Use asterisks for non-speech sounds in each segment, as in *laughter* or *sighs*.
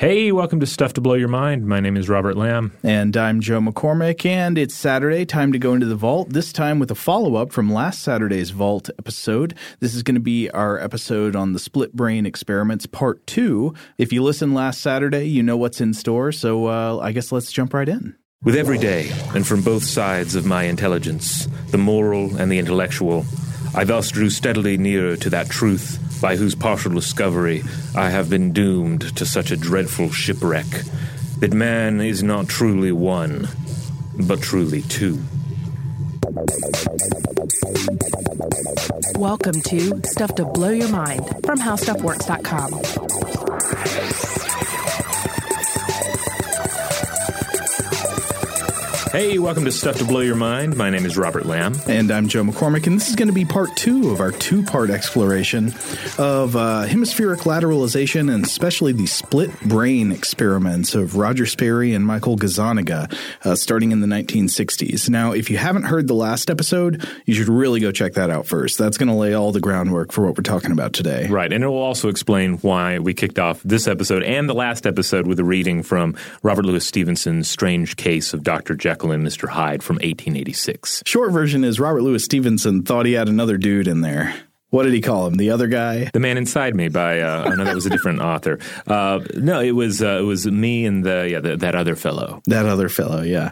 Hey, welcome to Stuff to Blow Your Mind. My name is Robert Lamb. And I'm Joe McCormick, and it's Saturday, time to go into the vault, this time with a follow up from last Saturday's Vault episode. This is going to be our episode on the split brain experiments, part two. If you listened last Saturday, you know what's in store, so uh, I guess let's jump right in. With every day, and from both sides of my intelligence, the moral and the intellectual, I thus drew steadily nearer to that truth by whose partial discovery I have been doomed to such a dreadful shipwreck that man is not truly one, but truly two. Welcome to Stuff to Blow Your Mind from HowStuffWorks.com. Hey, welcome to Stuff to Blow Your Mind. My name is Robert Lamb. And I'm Joe McCormick, and this is going to be part two of our two part exploration of uh, hemispheric lateralization and especially the split brain experiments of Roger Sperry and Michael Gazzaniga uh, starting in the 1960s. Now, if you haven't heard the last episode, you should really go check that out first. That's going to lay all the groundwork for what we're talking about today. Right, and it will also explain why we kicked off this episode and the last episode with a reading from Robert Louis Stevenson's Strange Case of Dr. Jekyll and Mr. Hyde from 1886. Short version is Robert Louis Stevenson thought he had another dude in there. What did he call him? The other guy? The Man Inside Me by uh, I know that was a different *laughs* author. Uh, no, it was uh, it was me and the yeah the, that other fellow. That other fellow, yeah.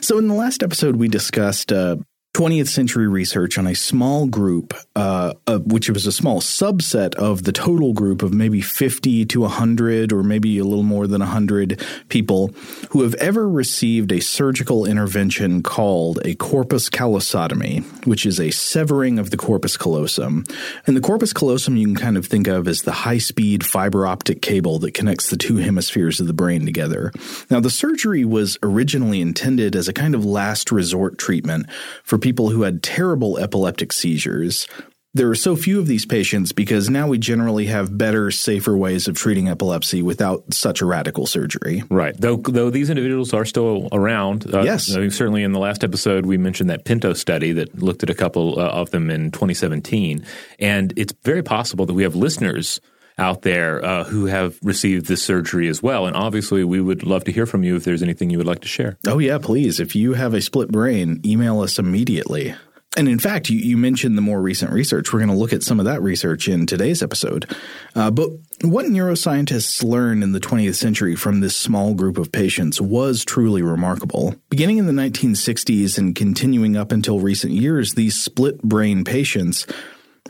So in the last episode, we discussed uh, 20th century research on a small group, uh, uh, which was a small subset of the total group of maybe 50 to 100 or maybe a little more than 100 people who have ever received a surgical intervention called a corpus callosotomy, which is a severing of the corpus callosum. And the corpus callosum you can kind of think of as the high speed fiber optic cable that connects the two hemispheres of the brain together. Now, the surgery was originally intended as a kind of last resort treatment for people people who had terrible epileptic seizures. There are so few of these patients because now we generally have better, safer ways of treating epilepsy without such a radical surgery. Right. Though, though these individuals are still around. Uh, yes. Certainly in the last episode, we mentioned that Pinto study that looked at a couple uh, of them in 2017. And it's very possible that we have listeners out there uh, who have received this surgery as well. And obviously, we would love to hear from you if there's anything you would like to share. Oh, yeah, please. If you have a split brain, email us immediately. And in fact, you, you, mentioned the more recent research. We're going to look at some of that research in today's episode. Uh, but what neuroscientists learned in the 20th century from this small group of patients was truly remarkable. Beginning in the 1960s and continuing up until recent years, these split brain patients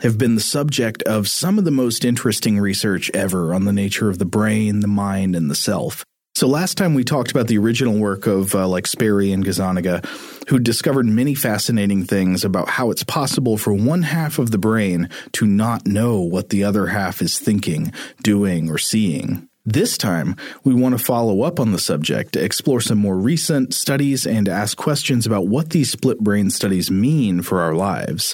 have been the subject of some of the most interesting research ever on the nature of the brain, the mind, and the self. So last time we talked about the original work of uh, like Sperry and Gazzaniga, who discovered many fascinating things about how it's possible for one half of the brain to not know what the other half is thinking, doing, or seeing. This time, we want to follow up on the subject explore some more recent studies and ask questions about what these split brain studies mean for our lives.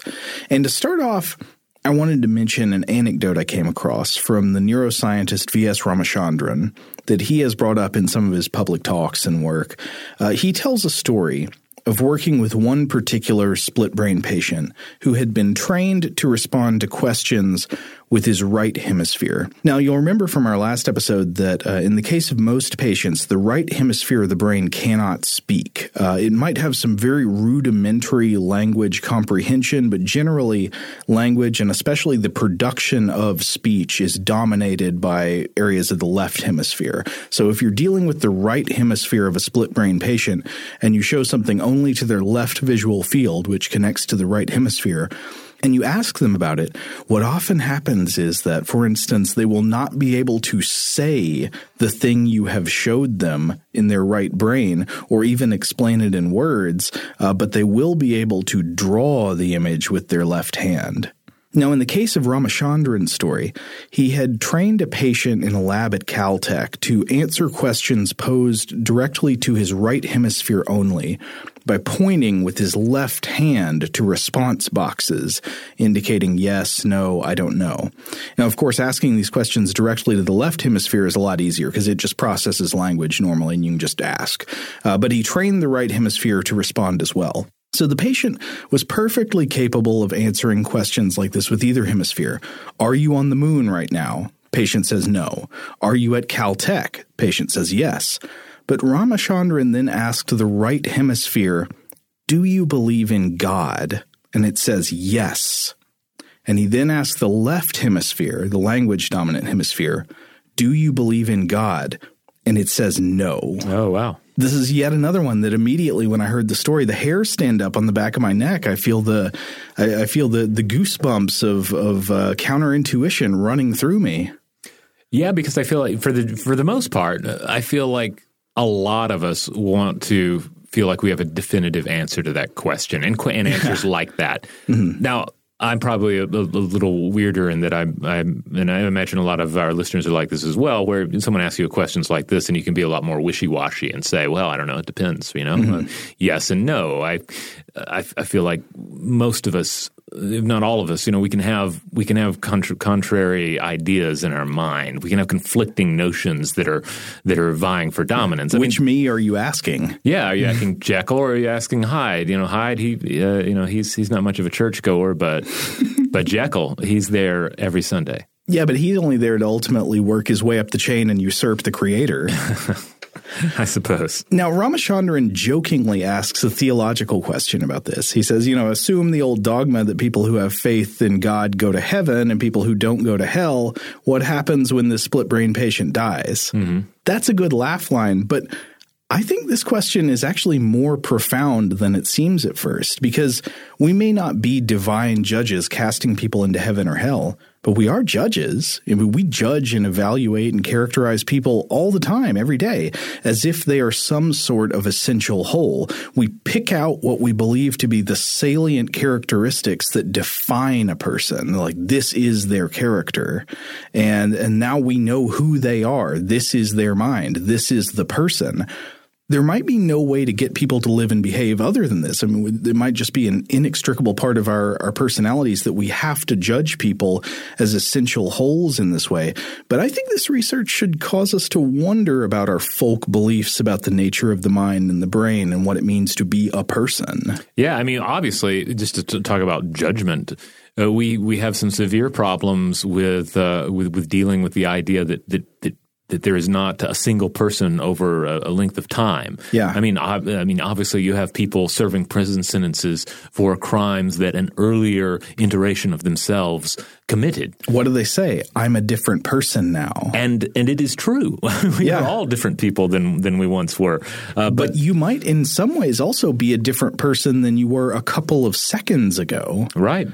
And to start off, I wanted to mention an anecdote I came across from the neuroscientist V.S. Ramachandran that he has brought up in some of his public talks and work. Uh, he tells a story of working with one particular split brain patient who had been trained to respond to questions with his right hemisphere. Now, you'll remember from our last episode that uh, in the case of most patients, the right hemisphere of the brain cannot speak. Uh, it might have some very rudimentary language comprehension, but generally, language and especially the production of speech is dominated by areas of the left hemisphere. So, if you're dealing with the right hemisphere of a split brain patient and you show something only to their left visual field, which connects to the right hemisphere, and you ask them about it, what often happens is that, for instance, they will not be able to say the thing you have showed them in their right brain or even explain it in words, uh, but they will be able to draw the image with their left hand. Now, in the case of Ramachandran's story, he had trained a patient in a lab at Caltech to answer questions posed directly to his right hemisphere only by pointing with his left hand to response boxes indicating yes, no, I don't know. Now, of course, asking these questions directly to the left hemisphere is a lot easier because it just processes language normally and you can just ask. Uh, but he trained the right hemisphere to respond as well. So the patient was perfectly capable of answering questions like this with either hemisphere. Are you on the moon right now? Patient says no. Are you at Caltech? Patient says yes. But Ramachandran then asked the right hemisphere, Do you believe in God? And it says yes. And he then asked the left hemisphere, the language dominant hemisphere, Do you believe in God? And it says no. Oh, wow. This is yet another one that immediately when I heard the story, the hairs stand up on the back of my neck. I feel the, I, I feel the the goosebumps of of uh, counter intuition running through me. Yeah, because I feel like for the for the most part, I feel like a lot of us want to feel like we have a definitive answer to that question and, and answers like that. Mm-hmm. Now, I'm probably a, a, little weirder in that I'm, I'm, and I imagine a lot of our listeners are like this as well, where someone asks you questions like this, and you can be a lot more wishy washy and say, "Well, I don't know, it depends," you know, mm-hmm. uh, yes and no. I, I, I feel like most of us if not all of us, you know, we can have we can have contra- contrary ideas in our mind. We can have conflicting notions that are that are vying for dominance. I Which mean, me are you asking? Yeah, are you *laughs* asking Jekyll or are you asking Hyde? You know, Hyde, he, uh, you know, he's he's not much of a churchgoer, but but Jekyll, he's there every Sunday. Yeah, but he's only there to ultimately work his way up the chain and usurp the creator. *laughs* I suppose. Now, Ramachandran jokingly asks a theological question about this. He says, you know, assume the old dogma that people who have faith in God go to heaven and people who don't go to hell. What happens when the split brain patient dies? Mm-hmm. That's a good laugh line, but I think this question is actually more profound than it seems at first because we may not be divine judges casting people into heaven or hell, but we are judges. I mean, we judge and evaluate and characterize people all the time, every day, as if they are some sort of essential whole. We pick out what we believe to be the salient characteristics that define a person. Like this is their character. And, and now we know who they are. This is their mind. This is the person there might be no way to get people to live and behave other than this. I mean, it might just be an inextricable part of our, our personalities that we have to judge people as essential wholes in this way. But I think this research should cause us to wonder about our folk beliefs about the nature of the mind and the brain and what it means to be a person. Yeah, I mean, obviously, just to talk about judgment. Uh, we we have some severe problems with uh, with with dealing with the idea that that, that that there is not a single person over a, a, length of time. Yeah, I mean, I, I, mean, obviously, you have people serving prison sentences for crimes that an earlier iteration of themselves committed. What do they say? I'm a different person now, and and it is true. *laughs* we yeah. are all different people than than we once were. Uh, but, but you might, in some ways, also be a different person than you were a couple of seconds ago. Right.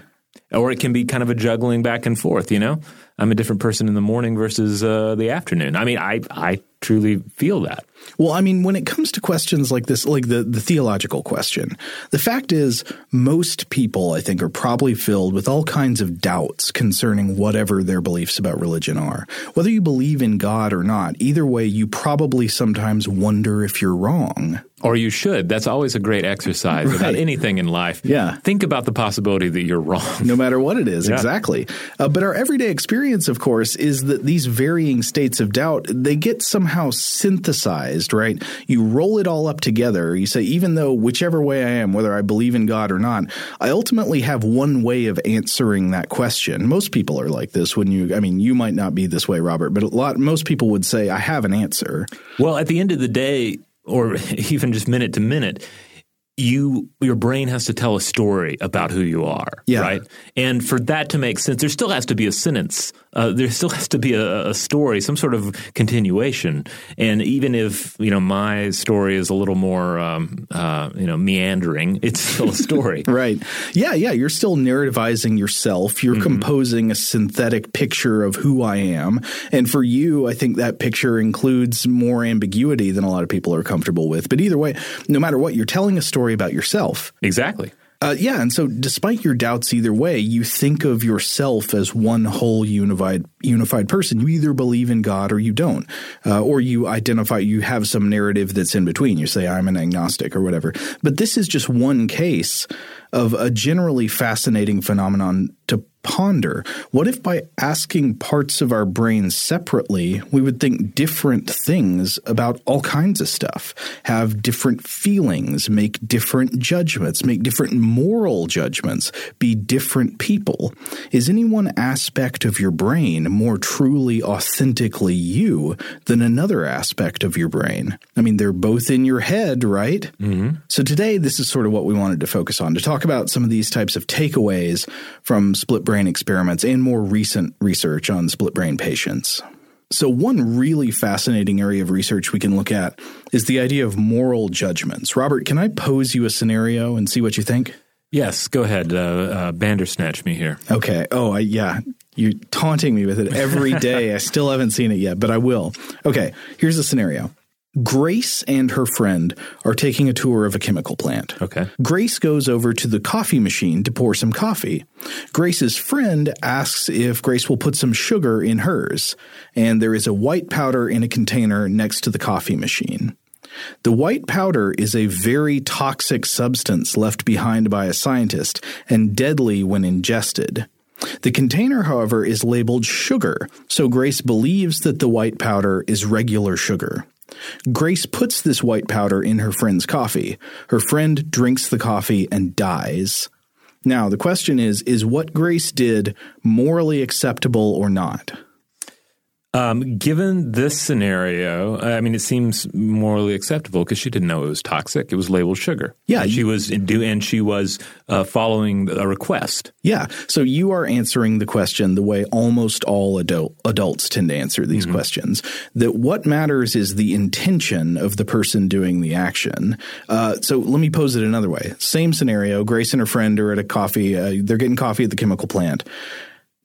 Or it can be kind of a juggling back and forth, you know? I'm a different person in the morning versus uh, the afternoon. I mean, I, I truly feel that. Well, I mean, when it comes to questions like this, like the, the theological question, the fact is, most people, I think, are probably filled with all kinds of doubts concerning whatever their beliefs about religion are. Whether you believe in God or not, either way, you probably sometimes wonder if you're wrong. Or you should. That's always a great exercise right. about anything in life. Yeah. Think about the possibility that you're wrong. No matter what it is, yeah. exactly. Uh, but our everyday experience, of course, is that these varying states of doubt, they get somehow synthesized, right? You roll it all up together. You say, even though whichever way I am, whether I believe in God or not, I ultimately have one way of answering that question. Most people are like this when you, I mean, you might not be this way, Robert, but a lot, most people would say, I have an answer. Well, at the end of the day, or *laughs* even just minute to minute, you your brain has to tell a story about who you are, yeah. right? And for that to make sense, there still has to be a sentence. Uh, there still has to be a, a, story, some sort of continuation. And even if you know my story is a little more, um, uh, you know, meandering, it's still a story, *laughs* right? Yeah, yeah. You're still narrativizing yourself. You're mm-hmm. composing a synthetic picture of who I am. And for you, I think that picture includes more ambiguity than a lot of people are comfortable with. But either way, no matter what, you're telling a story story about yourself. Exactly. Uh, yeah, and so despite your doubts either way, you think of yourself as one whole unified unified person. You either believe in God or you don't, uh, or you identify you have some narrative that's in between. You say I'm an agnostic or whatever. But this is just one case of a generally fascinating phenomenon to ponder what if by asking parts of our brains separately, we would think different things about all kinds of stuff, have different feelings, make different judgments, make different moral judgments, be different people? Is any one aspect of your brain more truly, authentically you than another aspect of your brain? I mean, they're both in your head, right? Mm-hmm. So today, this is sort of what we wanted to focus on to talk about some of these types of takeaways from split brain experiments and more recent research on split brain patients. So, one really fascinating area of research we can look at is the idea of moral judgments. Robert, can I pose you a scenario and see what you think? Yes, go ahead. Uh, uh, bandersnatch me here. Okay. Oh, I, yeah. You're taunting me with it every *laughs* day. I still haven't seen it yet, but I will. Okay. Here's a scenario Grace and her friend are taking a tour of a chemical plant. Okay. Grace goes over to the coffee machine to pour some coffee. Grace's friend asks if Grace will put some sugar in hers, and there is a white powder in a container next to the coffee machine. The white powder is a very toxic substance left behind by a scientist and deadly when ingested. The container, however, is labeled sugar, so Grace believes that the white powder is regular sugar. Grace puts this white powder in her friend's coffee. Her friend drinks the coffee and dies. Now, the question is is what Grace did morally acceptable or not? Um, given this scenario, I mean, it seems morally acceptable because she didn't know it was toxic. It was labeled sugar. Yeah, and she was do, and she was uh, following a request. Yeah, so you are answering the question the way almost all adult, adults tend to answer these mm-hmm. questions. That what matters is the intention of the person doing the action. Uh, so let me pose it another way. Same scenario: Grace and her friend are at a coffee. Uh, they're getting coffee at the chemical plant.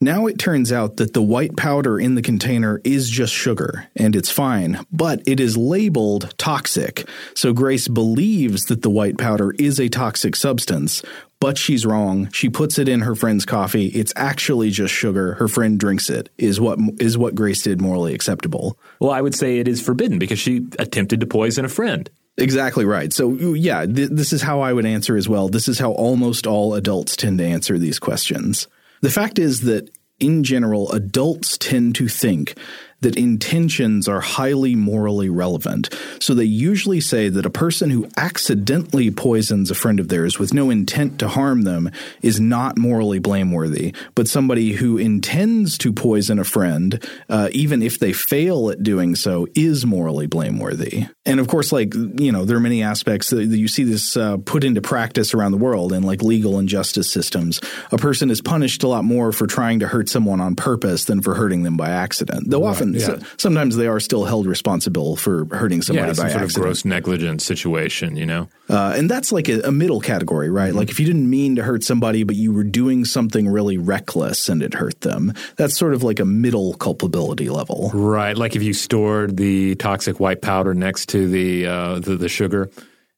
Now it turns out that the white powder in the container is just sugar, and it's fine, but it is labeled toxic. So Grace believes that the white powder is a toxic substance, but she's wrong. She puts it in her friend's coffee. It's actually just sugar. Her friend drinks it. Is what is what Grace did morally acceptable? Well, I would say it is forbidden because she attempted to poison a friend. Exactly right. So, yeah, th- this is how I would answer as well. This is how almost all adults tend to answer these questions. The fact is that in general, adults tend to think that intentions are highly morally relevant. So they usually say that a person who accidentally poisons a friend of theirs with no intent to harm them is not morally blameworthy. But somebody who intends to poison a friend, uh, even if they fail at doing so, is morally blameworthy. And of course, like, you know, there are many aspects that you see this uh, put into practice around the world in like legal and justice systems. A person is punished a lot more for trying to hurt someone on purpose than for hurting them by accident. Though right. often yeah. so, sometimes they are still held responsible for hurting somebody yeah, by sort accident. of gross negligence situation, you know. Uh, and that's like a, a middle category, right? Mm-hmm. Like if you didn't mean to hurt somebody, but you were doing something really reckless and it hurt them, that's sort of like a middle culpability level, right? Like if you stored the toxic white powder next to the uh, the, the sugar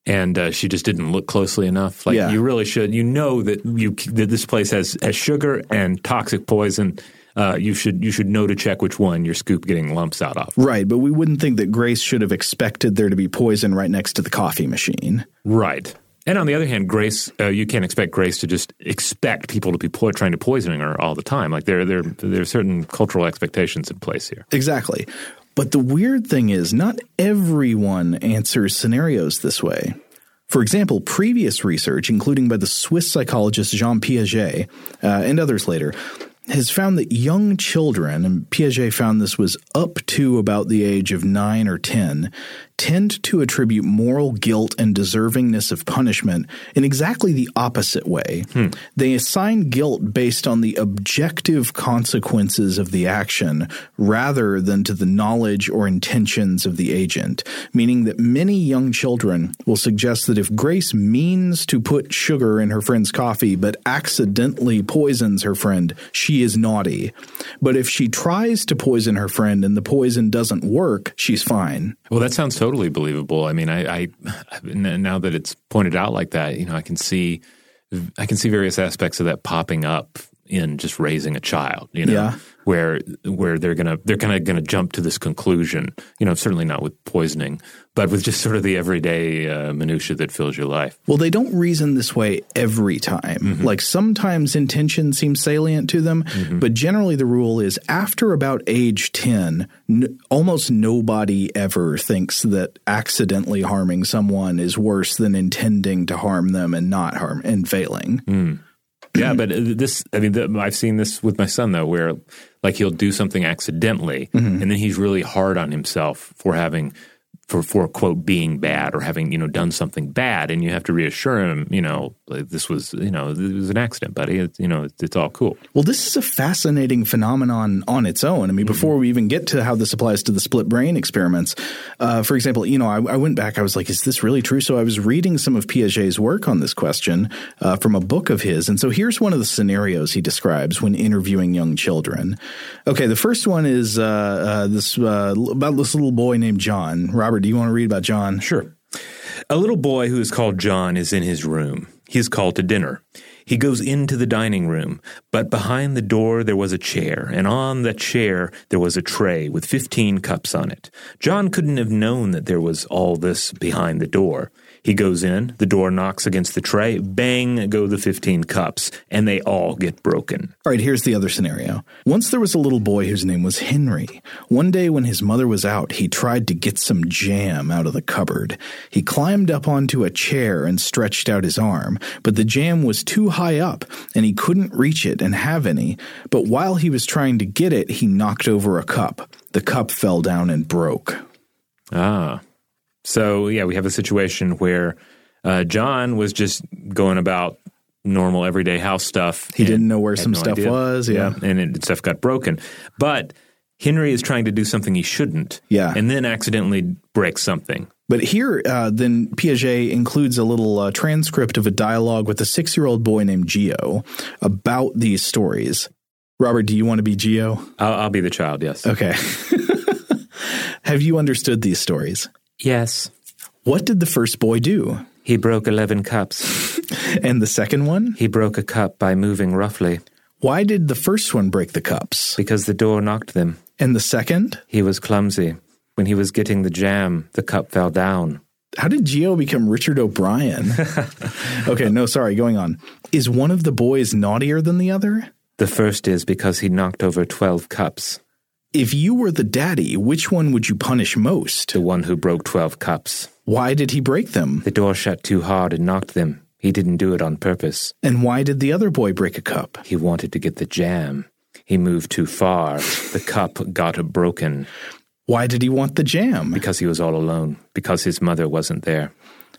and uh, she just didn't look closely enough. Like yeah. you really should. You know that you that this place has has sugar and toxic poison, uh, you should you should know to check which one your scoop getting lumps out of. Right, but we wouldn't think that Grace should have expected there to be poison right next to the coffee machine. Right. And on the other hand, Grace, uh, you can't expect Grace to just expect people to be po- trying to poisoning her all the time. Like there, there, there are certain cultural expectations in place here. Exactly. But the weird thing is, not everyone answers scenarios this way. For example, previous research, including by the Swiss psychologist Jean Piaget uh, and others later, has found that young children, and Piaget found this was up to about the age of 9 or 10, tend to attribute moral guilt and deservingness of punishment in exactly the opposite way. Hmm. They assign guilt based on the objective consequences of the action rather than to the knowledge or intentions of the agent, meaning that many young children will suggest that if Grace means to put sugar in her friend's coffee but accidentally poisons her friend, she is naughty. But if she tries to poison her friend and the poison doesn't work, she's fine. Well, that sounds totally believable. I mean, I, I now that it's pointed out like that, you know, I can see I can see various aspects of that popping up in just raising a child. You know, Yeah. Where where they're gonna they're kind of gonna jump to this conclusion. You know, certainly not with poisoning, but with just sort of the everyday uh, minutia that fills your life. Well, they don't reason this way every time. Mm-hmm. Like sometimes intention seems salient to them, mm-hmm. but generally the rule is after about age 10, n- almost nobody ever thinks that accidentally harming someone is worse than intending to harm them and not harm and failing. Hmm. Yeah, but this, I mean, the, I've seen this with my son though, where like he'll do something accidentally, mm-hmm. and then he's really hard on himself for having, for for quote being bad or having you know done something bad, and you have to reassure him, you know, this was you know this was an accident, buddy. It's, you know, it's, it's all cool. Well, this is a fascinating phenomenon on its own. I mean, before we even get to how this applies to the split brain experiments, uh, for example, you know, I, I went back, I was like, is this really true? So I was reading some of Piaget's work on this question uh, from a book of his. And so here's one of the scenarios he describes when interviewing young children. Okay, the first one is uh, uh, this uh, about this little boy named John. Robert, do you want to read about John? Sure. A little boy who is called John is in his room. He is called to dinner. He goes into the dining room, but behind the door there was a chair, and on that chair there was a tray with fifteen cups on it. John couldn't have known that there was all this behind the door. He goes in, the door knocks against the tray, bang go the fifteen cups, and they all get broken. All right, here's the other scenario. Once there was a little boy whose name was Henry. One day when his mother was out, he tried to get some jam out of the cupboard. He climbed up onto a chair and stretched out his arm, but the jam was too high up and he couldn't reach it and have any. But while he was trying to get it, he knocked over a cup. The cup fell down and broke. Ah. So, yeah, we have a situation where uh, John was just going about normal everyday house stuff. He didn't know where some no stuff idea. was, yeah. And it, stuff got broken. But Henry is trying to do something he shouldn't. Yeah. And then accidentally breaks something. But here, uh, then Piaget includes a little uh, transcript of a dialogue with a six year old boy named Geo about these stories. Robert, do you want to be Geo? I'll, I'll be the child, yes. Okay. *laughs* Have you understood these stories? Yes. What did the first boy do? He broke 11 cups. *laughs* And the second one? He broke a cup by moving roughly Why did the first one break the cups? because the door knocked them. And the second? He was clumsy. When he was getting the jam, the cup fell down. How did Geo become Richard O'Brien? *laughs* okay, no, sorry, going on. Is one of the boys naughtier than the other? The first is because he knocked over 12 cups. If you were the daddy, which one would you punish most? The one who broke 12 cups. Why did he break them? The door shut too hard and knocked them. He didn't do it on purpose. And why did the other boy break a cup? He wanted to get the jam. He moved too far. The cup got broken Why did he want the jam? because he was all alone, because his mother wasn't there.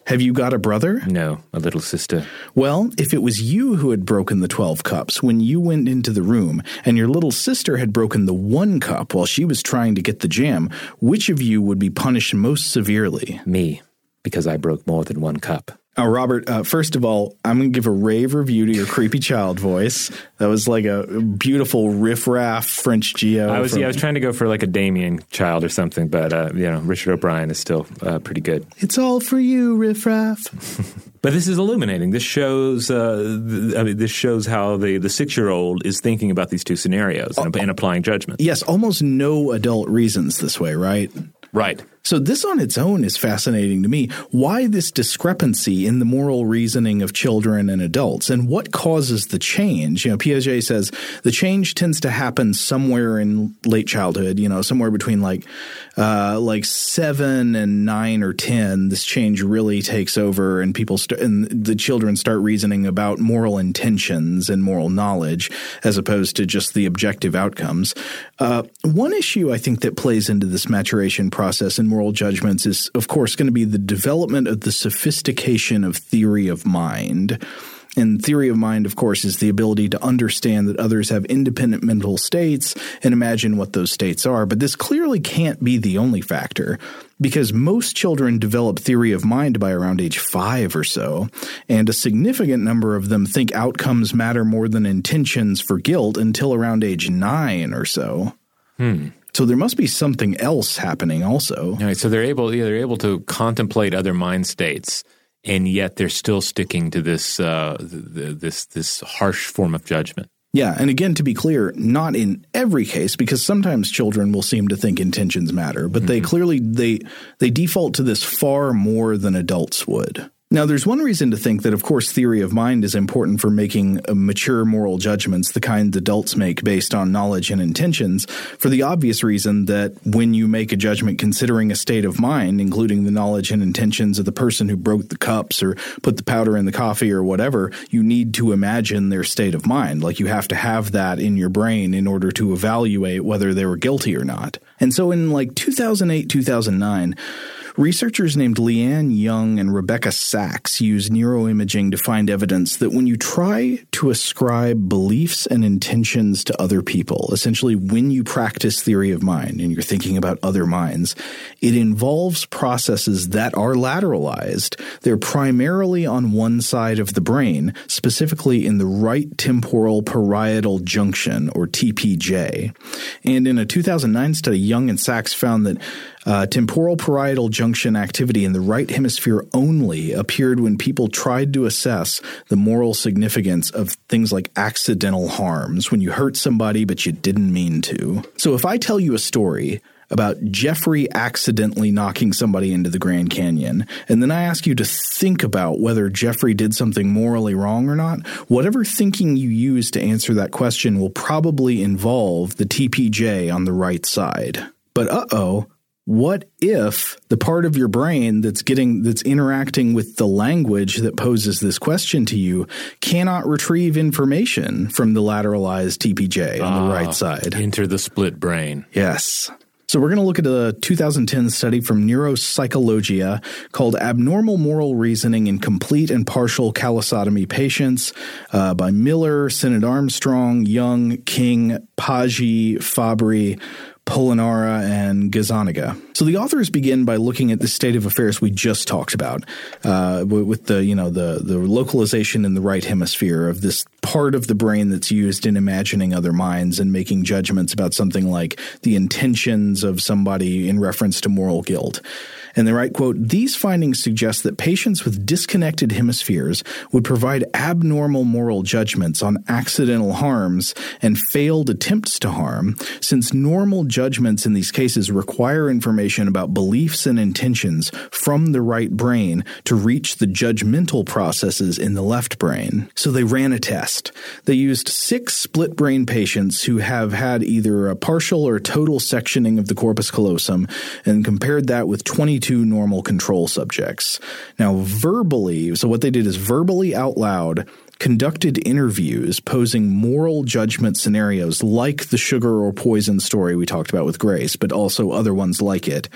Have you got a brother? No, a little sister. Well, if it was you who had broken the 12 cups when you went into the room and your little sister had broken the one cup while she was trying to get the jam, which of you would be punished most severely? Me, because I broke more than one cup. Now, Robert, uh, first of all, I'm going to give a rave review to your creepy child voice. That was like a beautiful riff-raff French Geo. I was from- yeah, I was trying to go for like a Damien child or something, but uh, you know Richard O'Brien is still uh, pretty good. It's all for you, riff-raff. *laughs* But this is illuminating. This shows uh, th- I mean, this shows how the, the six year old is thinking about these two scenarios and, and applying judgment. yes, almost no adult reasons this way, right? Right. So this on its own is fascinating to me. Why this discrepancy in the moral reasoning of children and adults and what causes the change? You know, Piaget says the change tends to happen somewhere in late childhood, you know, somewhere between like uh, like 7 and 9 or 10 this change really takes over and people st- and the children start reasoning about moral intentions and moral knowledge as opposed to just the objective outcomes. Uh, one issue I think that plays into this maturation process and moral judgments is, of course, going to be the development of the sophistication of theory of mind. And theory of mind, of course, is the ability to understand that others have independent mental states and imagine what those states are. But this clearly can't be the only factor because most children develop theory of mind by around age five or so. And a significant number of them think outcomes matter more than intentions for guilt until around age nine or so. Hmm. So there must be something else happening also. All right. So they're able yeah, they're able to contemplate other mind states, and yet they're still sticking to this uh, th- th- this this harsh form of judgment. Yeah, and again, to be clear, not in every case, because sometimes children will seem to think intentions matter, but mm-hmm. they clearly they they default to this far more than adults would. Now, there's one reason to think that, of course, theory of mind is important for making uh, mature moral judgments, the kind adults make based on knowledge and intentions, for the obvious reason that when you make a judgment considering a state of mind, including the knowledge and intentions of the person who broke the cups or put the powder in the coffee or whatever, you need to imagine their state of mind. Like you have to have that in your brain in order to evaluate whether they were guilty or not. And so in like 2008, 2009, Researchers named Liane Young and Rebecca Saxe use neuroimaging to find evidence that when you try to ascribe beliefs and intentions to other people, essentially when you practice theory of mind and you're thinking about other minds, it involves processes that are lateralized. They're primarily on one side of the brain, specifically in the right temporal parietal junction, or TPJ. And in a 2009 study, Young and Saxe found that uh, temporal parietal junction activity in the right hemisphere only appeared when people tried to assess the moral significance of things like accidental harms, when you hurt somebody but you didn't mean to. So if I tell you a story about Jeffrey accidentally knocking somebody into the Grand Canyon, and then I ask you to think about whether Jeffrey did something morally wrong or not, whatever thinking you use to answer that question will probably involve the TPJ on the right side. But uh oh, what if the part of your brain that's getting that's interacting with the language that poses this question to you cannot retrieve information from the lateralized TPJ on the right ah, side? Enter the split brain. Yes. So we're going to look at a 2010 study from Neuropsychologia called "Abnormal Moral Reasoning in Complete and Partial Callosotomy Patients" uh, by Miller, Sinnott-Armstrong, Young, King, Paggi, Fabri. Polonara, and Gazzaniga. So the authors begin by looking at the state of affairs we just talked about, uh, with the you know the the localization in the right hemisphere of this part of the brain that's used in imagining other minds and making judgments about something like the intentions of somebody in reference to moral guilt. And they write, quote, these findings suggest that patients with disconnected hemispheres would provide abnormal moral judgments on accidental harms and failed attempts to harm, since normal judgments in these cases require information about beliefs and intentions from the right brain to reach the judgmental processes in the left brain. So they ran a test. They used six split brain patients who have had either a partial or total sectioning of the corpus callosum and compared that with 22 normal control subjects. Now, verbally, so what they did is verbally out loud conducted interviews posing moral judgment scenarios like the sugar or poison story we talked about with Grace, but also other ones like it.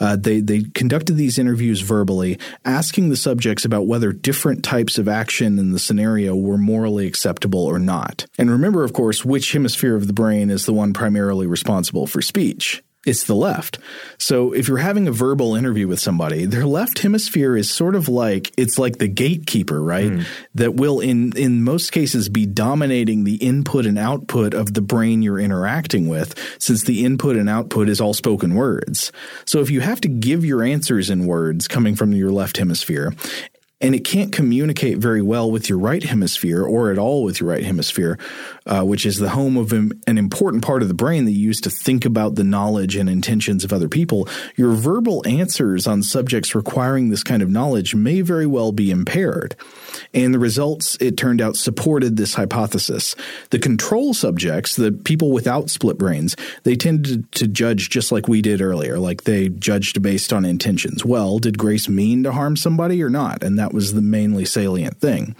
Uh, they they conducted these interviews verbally, asking the subjects about whether different types of action in the scenario were morally acceptable or not. And remember, of course, which hemisphere of the brain is the one primarily responsible for speech it's the left. So if you're having a verbal interview with somebody, their left hemisphere is sort of like it's like the gatekeeper, right? Mm. That will in in most cases be dominating the input and output of the brain you're interacting with since the input and output is all spoken words. So if you have to give your answers in words coming from your left hemisphere and it can't communicate very well with your right hemisphere or at all with your right hemisphere, uh, which is the home of an important part of the brain that you use to think about the knowledge and intentions of other people. Your verbal answers on subjects requiring this kind of knowledge may very well be impaired. And the results, it turned out, supported this hypothesis. The control subjects, the people without split brains, they tended to judge just like we did earlier, like they judged based on intentions. Well, did Grace mean to harm somebody or not? And that was the mainly salient thing.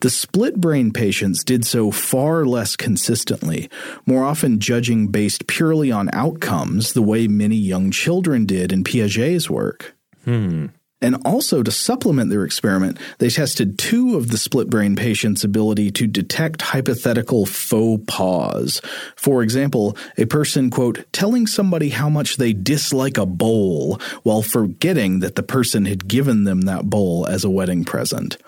The split brain patients did so far less consistently, more often judging based purely on outcomes, the way many young children did in Piaget's work. Hmm. And also to supplement their experiment, they tested two of the split brain patients' ability to detect hypothetical faux pas. For example, a person, quote, telling somebody how much they dislike a bowl while forgetting that the person had given them that bowl as a wedding present.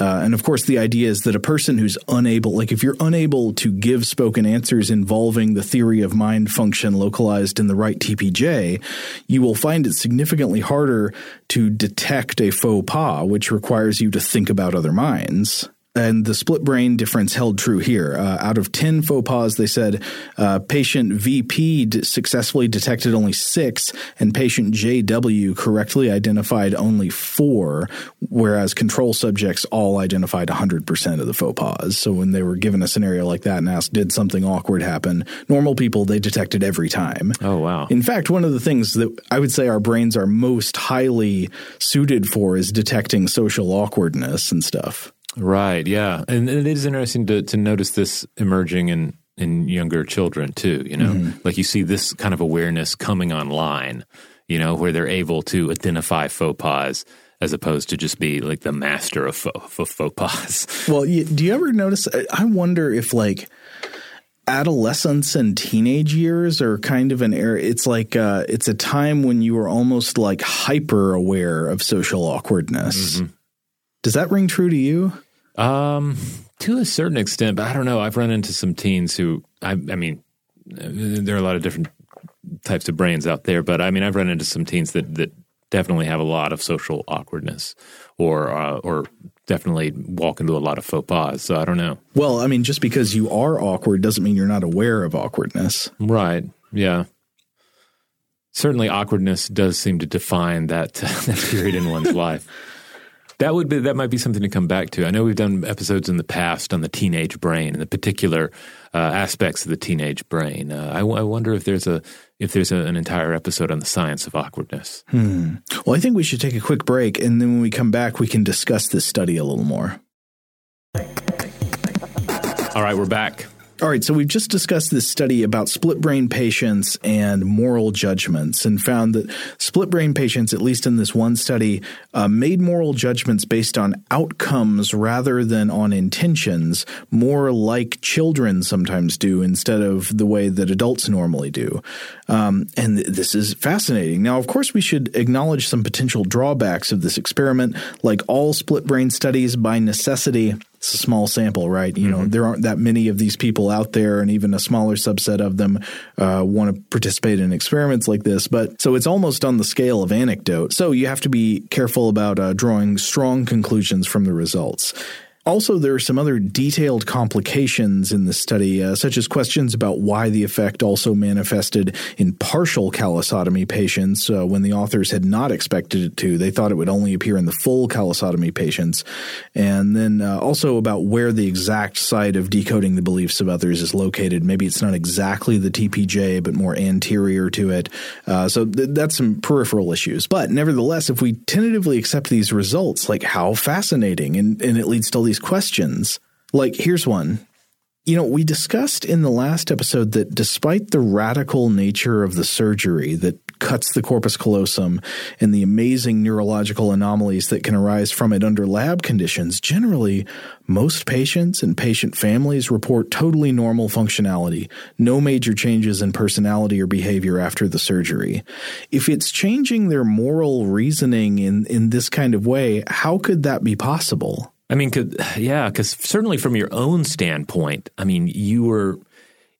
Uh, and of course, the idea is that a person who's unable, like if you're unable to give spoken answers involving the theory of mind function localized in the right TPJ, you will find it significantly harder to detect a faux pas, which requires you to think about other minds. And the split brain difference held true here. Uh, out of 10 faux pas, they said uh, patient VP d- successfully detected only six, and patient JW correctly identified only four, whereas control subjects all identified 100% of the faux pas. So when they were given a scenario like that and asked, did something awkward happen, normal people, they detected every time. Oh, wow. In fact, one of the things that I would say our brains are most highly suited for is detecting social awkwardness and stuff. Right. Yeah, and it is interesting to to notice this emerging in in younger children too. You know, mm-hmm. like you see this kind of awareness coming online. You know, where they're able to identify faux pas as opposed to just be like the master of faux, faux pas. *laughs* Well, do you ever notice? I wonder if like adolescence and teenage years are kind of an era. It's like uh, it's a time when you are almost like hyper aware of social awkwardness. Mm-hmm. Does that ring true to you? Um, to a certain extent, but I don't know. I've run into some teens who, I, I mean, there are a lot of different types of brains out there, but I mean, I've run into some teens that that definitely have a lot of social awkwardness, or uh, or definitely walk into a lot of faux pas. So I don't know. Well, I mean, just because you are awkward doesn't mean you're not aware of awkwardness, right? Yeah. Certainly, awkwardness does seem to define that, *laughs* that period in one's *laughs* life. That would be that might be something to come back to. I know we've done episodes in the past on the teenage brain and the particular uh, aspects of the teenage brain. Uh, I, I, wonder if there's a if there's a, an entire episode on the science of awkwardness. Hmm. Well, I think we should take a quick break, and then when we come back, we can discuss this study a little more. All right, we're back. All right, so we've just discussed this study about split brain patients and moral judgments and found that split brain patients, at least in this one study, uh, made moral judgments based on outcomes rather than on intentions, more like children sometimes do instead of the way that adults normally do. Um, and th- this is fascinating. Now, of course, we should acknowledge some potential drawbacks of this experiment. Like all split brain studies, by necessity, it's a small sample, right? You mm-hmm. know, there aren't that many of these people out there, and even a smaller subset of them uh, want to participate in experiments like this. But so it's almost on the scale of anecdote. So you have to be careful about uh, drawing strong conclusions from the results. Also, there are some other detailed complications in the study, uh, such as questions about why the effect also manifested in partial callosotomy patients uh, when the authors had not expected it to. They thought it would only appear in the full callosotomy patients. And then uh, also about where the exact site of decoding the beliefs of others is located. Maybe it's not exactly the TPJ, but more anterior to it. Uh, so th- that's some peripheral issues. But nevertheless, if we tentatively accept these results, like how fascinating, and, and it leads to these questions. Like, here's one. You know, we discussed in the last episode that despite the radical nature of the surgery that cuts the corpus callosum and the amazing neurological anomalies that can arise from it under lab conditions, generally, most patients and patient families report totally normal functionality, no major changes in personality or behavior after the surgery. If it's changing their moral reasoning in, in this kind of way, how could that be possible? I mean, could, yeah, because certainly from your own standpoint, I mean, you were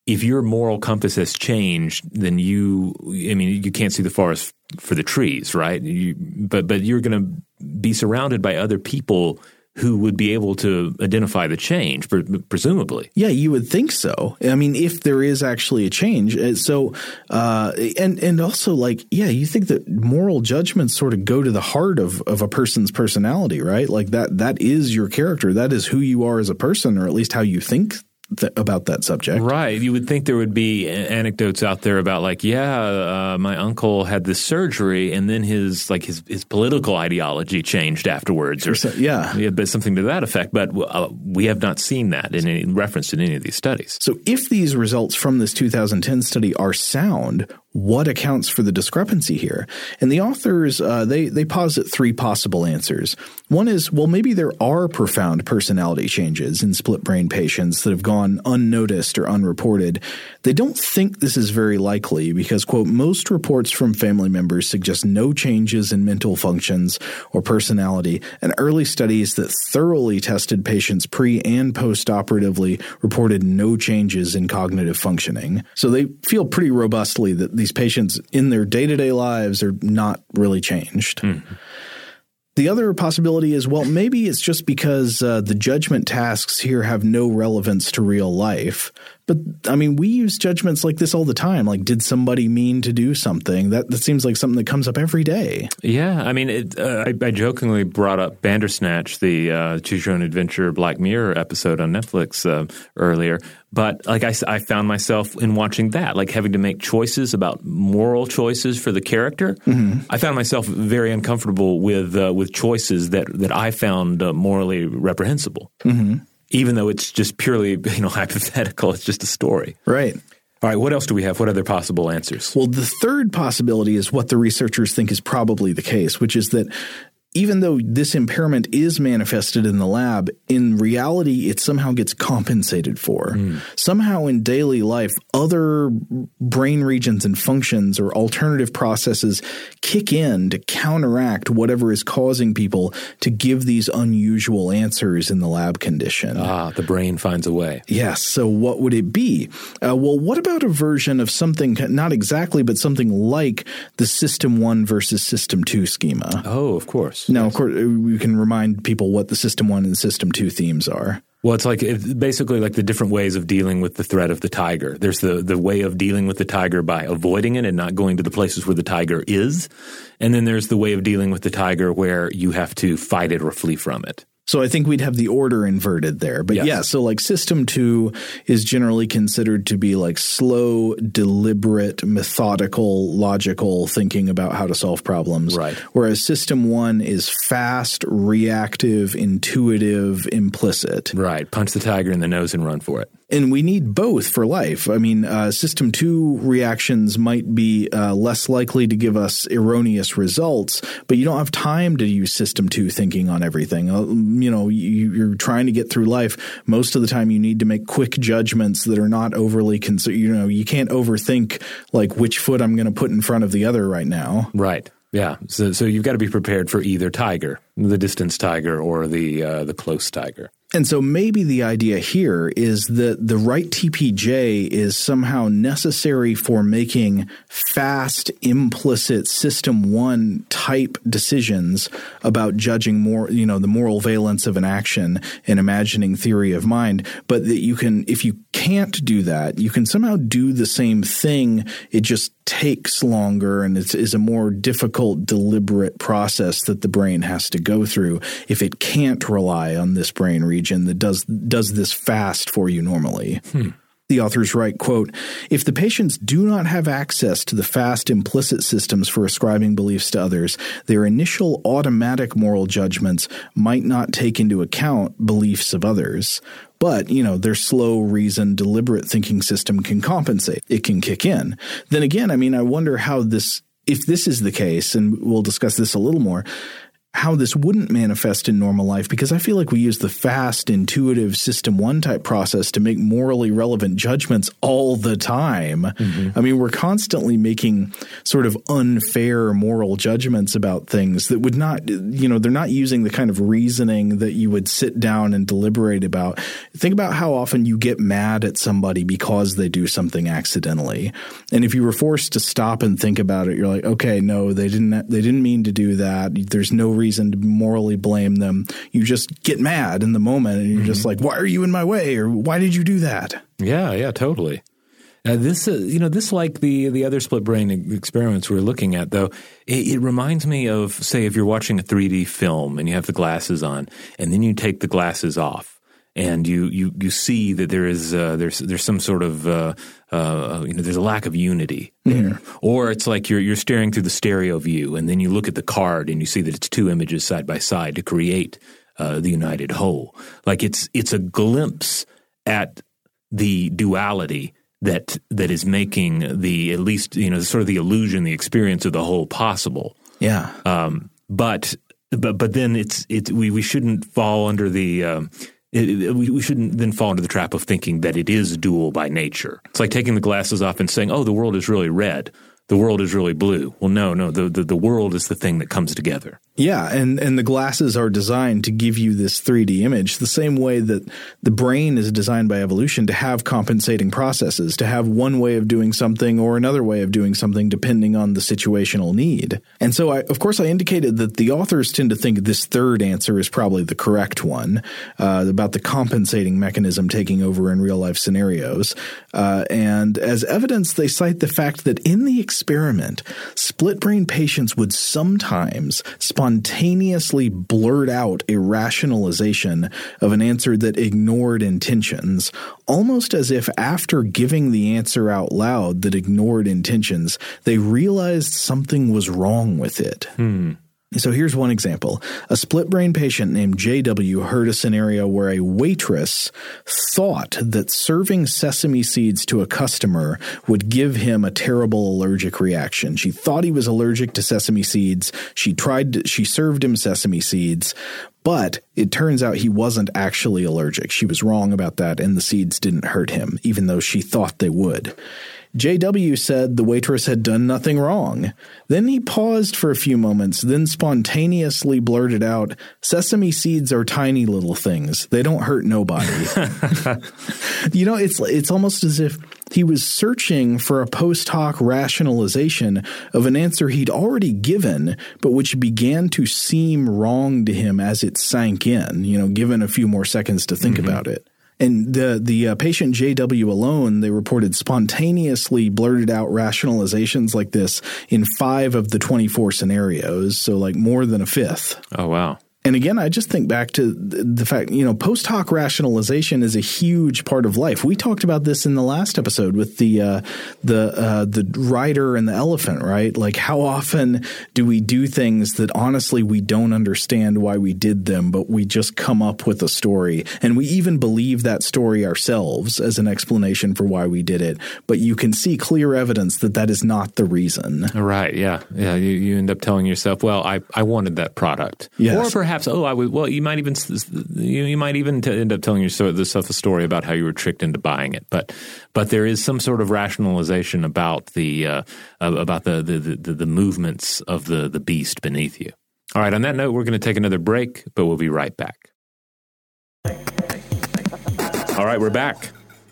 if your moral compass has changed, then you, I mean, you can't see the forest for the trees, right? You, but but you're going to be surrounded by other people who would be able to identify the change, presumably. Yeah, you would think so. I mean, if there is actually a change, uh, so uh, and and also like, yeah, you think that moral judgments sort of go to the heart of of a person's personality, right? Like that that is your character, that is who you are as a person, or at least how you think th- about that subject. Right. You would think there would be anecdotes out there about like, yeah, uh, my uncle had this surgery, and then his like his his political ideology changed afterwards, or so, yeah, yeah, but something to that effect. But uh, we have not seen that in any reference in any of these studies. So, if these results from this 2010 study are sound, what accounts for the discrepancy here? And the authors uh, they they posit three possible answers. One is, well, maybe there are profound personality changes in split brain patients that have gone unnoticed or unreported. They don't think this is very likely because, quote, most reports from family members suggest no changes in mental functions or personality, and early studies that thoroughly tested patients pre and post operatively reported no changes in cognitive functioning. So they feel pretty robustly that these patients in their day to day lives are not really changed. Mm. The other possibility is well, maybe it's just because uh, the judgment tasks here have no relevance to real life. But I mean, we use judgments like this all the time. Like, did somebody mean to do something? That that seems like something that comes up every day. Yeah, I mean, it, uh, I, I, jokingly brought up Bandersnatch, the uh, Choose Your Own Adventure Black Mirror episode on Netflix uh, earlier. But like I, I found myself in watching that, like having to make choices about moral choices for the character. Mm-hmm. I found myself very uncomfortable with uh, with choices that that I found uh, morally reprehensible. Mm-hmm even though it's just purely *laughs* you know hypothetical. It's just a story. Right. All right, what else do we have? What other possible answers? Well, the third possibility is what the researchers think is probably the case, which is that even though this impairment is manifested in the lab, in reality, it somehow gets compensated for. Mm. Somehow in daily life, other brain regions and functions or alternative processes kick in to counteract whatever is causing people to give these unusual answers in the lab condition. Ah, the brain finds a way. Yes. So what would it be? Uh, well, what about a version of something, not exactly, but something like the System 1 versus System 2 schema? Oh, of course. Now, yes. of course, we can remind people what the System 1 and System 2 themes are. Well, it's like it's basically like the different ways of dealing with the threat of the tiger. There's the the way of dealing with the tiger by avoiding it and not going to the places where the tiger is, and then there's the way of dealing with the tiger where you have to fight it or flee from it. So I think we'd have the order inverted there. But yes. yeah, so like system two is generally considered to be like slow, deliberate, methodical, logical thinking about how to solve problems. Right. Whereas system one is fast, reactive, intuitive, implicit. Right. Punch the tiger in the nose and run for it and we need both for life. I mean, uh, system two reactions might be uh, less likely to give us erroneous results, but you don't have time to use system two thinking on everything. Uh, you know, you, are trying to get through life. Most of the time, you need to make quick judgments that are not overly concerned. You know, you can't overthink like which foot I'm going to put in front of the other right now. Right. Yeah, so so you've got to be prepared for either tiger, the distance tiger or the uh, the close tiger. And so maybe the idea here is that the right TPJ is somehow necessary for making fast, implicit system one type decisions about judging more, you know, the moral valence of an action and imagining theory of mind. But that you can, if you can't do that, you can somehow do the same thing. It just takes longer and it's is a more difficult, deliberate process that the brain has to go through if it can't rely on this brain region region that does does this fast for you normally. Hmm. The authors write, quote, if the patients do not have access to the fast implicit systems for ascribing beliefs to others, their initial automatic moral judgments might not take into account beliefs of others. But, you know, their slow, reason, deliberate thinking system can compensate. It can kick in. Then again, I mean, I wonder how this if this is the case, and we'll discuss this a little more, how this wouldn't manifest in normal life because I feel like we use the fast, intuitive system one type process to make morally relevant judgments all the time. Mm-hmm. I mean, we're constantly making sort of unfair moral judgments about things that would not, you know, they're not using the kind of reasoning that you would sit down and deliberate about. Think about how often you get mad at somebody because they do something accidentally. And if you were forced to stop and think about it, you're like, okay, no, they didn't, they didn't mean to do that. There's no reason to morally blame them. You just get mad in the moment and you're mm-hmm. just like, why are you in my way? Or why did you do that? Yeah, yeah, totally. Uh, this, uh, you know, this like the the other split brain experiments we are looking at, though, it, it, reminds me of, say, if you're watching a 3D film and you have the glasses on, and then you take the glasses off, and you you you see that there is uh, there's there's some sort of uh, uh, you know there's a lack of unity there, mm-hmm. or it's like you're you're staring through the stereo view, and then you look at the card and you see that it's two images side by side to create uh, the united whole. Like it's it's a glimpse at the duality that that is making the at least you know sort of the illusion, the experience of the whole possible. Yeah. Um, but but but then it's it we we shouldn't fall under the um, it, it, we shouldn't then fall into the trap of thinking that it is dual by nature. It's like taking the glasses off and saying, "Oh, the world is really red." The world is really blue. Well, no, no, the, the, the world is the thing that comes together. Yeah, and, and the glasses are designed to give you this 3D image the same way that the brain is designed by evolution to have compensating processes, to have one way of doing something or another way of doing something depending on the situational need. And so, I, of course, I indicated that the authors tend to think this third answer is probably the correct one uh, about the compensating mechanism taking over in real life scenarios. Uh, and as evidence, they cite the fact that in the experiment, split brain patients would sometimes spontaneously blurt out a rationalization of an answer that ignored intentions, almost as if after giving the answer out loud that ignored intentions, they realized something was wrong with it. Hmm. So here's one example. A split brain patient named JW heard a scenario where a waitress thought that serving sesame seeds to a customer would give him a terrible allergic reaction. She thought he was allergic to sesame seeds. She tried to, she served him sesame seeds, but it turns out he wasn't actually allergic. She was wrong about that and the seeds didn't hurt him even though she thought they would. JW said the waitress had done nothing wrong. Then he paused for a few moments, then spontaneously blurted out, Sesame seeds are tiny little things. They don't hurt nobody. *laughs* *laughs* you know, it's it's almost as if he was searching for a post hoc rationalization of an answer he'd already given, but which began to seem wrong to him as it sank in, you know, given a few more seconds to think mm-hmm. about it. And the the uh, patient JW alone, they reported spontaneously blurted out rationalizations like this in five of the 24 scenarios, so like more than a fifth. Oh wow. And again, I just think back to the fact, you know, post hoc rationalization is a huge part of life. We talked about this in the last episode with the uh, the uh, the rider and the elephant, right? Like, how often do we do things that honestly we don't understand why we did them, but we just come up with a story, and we even believe that story ourselves as an explanation for why we did it. But you can see clear evidence that that is not the reason. Right? Yeah. Yeah. You, you end up telling yourself, "Well, I I wanted that product," yes. or perhaps perhaps, oh, I would. Well, you might even you, might even end up telling yourself a story about how you were tricked into buying it. But but there is some sort of rationalization about the uh, about the, the the, the movements of the the beast beneath you. All right. On that note, we're going to take another break, but we'll be right back. All right, we're back.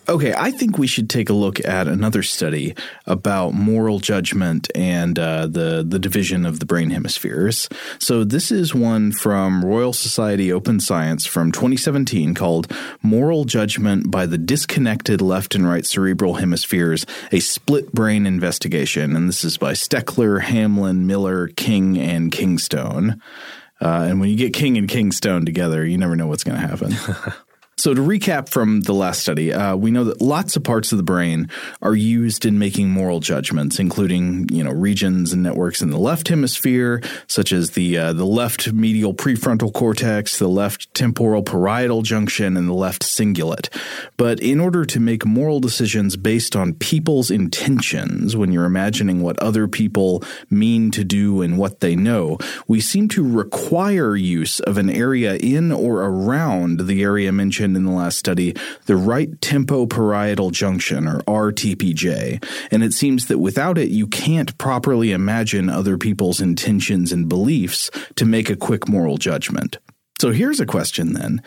Okay, I think we should take a look at another study about moral judgment and uh, the the division of the brain hemispheres. So this is one from Royal Society Open Science from 2017 called "Moral Judgment by the Disconnected Left and Right Cerebral Hemispheres: A Split Brain Investigation," and this is by Steckler, Hamlin, Miller, King, and Kingstone. Uh, and when you get King and Kingstone together, you never know what's going to happen. *laughs* So to recap from the last study, uh, we know that lots of parts of the brain are used in making moral judgments, including you know regions and networks in the left hemisphere, such as the uh, the left medial prefrontal cortex, the left temporal parietal junction, and the left cingulate. But in order to make moral decisions based on people's intentions, when you're imagining what other people mean to do and what they know, we seem to require use of an area in or around the area mentioned mentioned in the last study the right temporoparietal junction, or RTPJ, and it seems that without it, you can't properly imagine other people's intentions and beliefs to make a quick moral judgment. So here's a question then.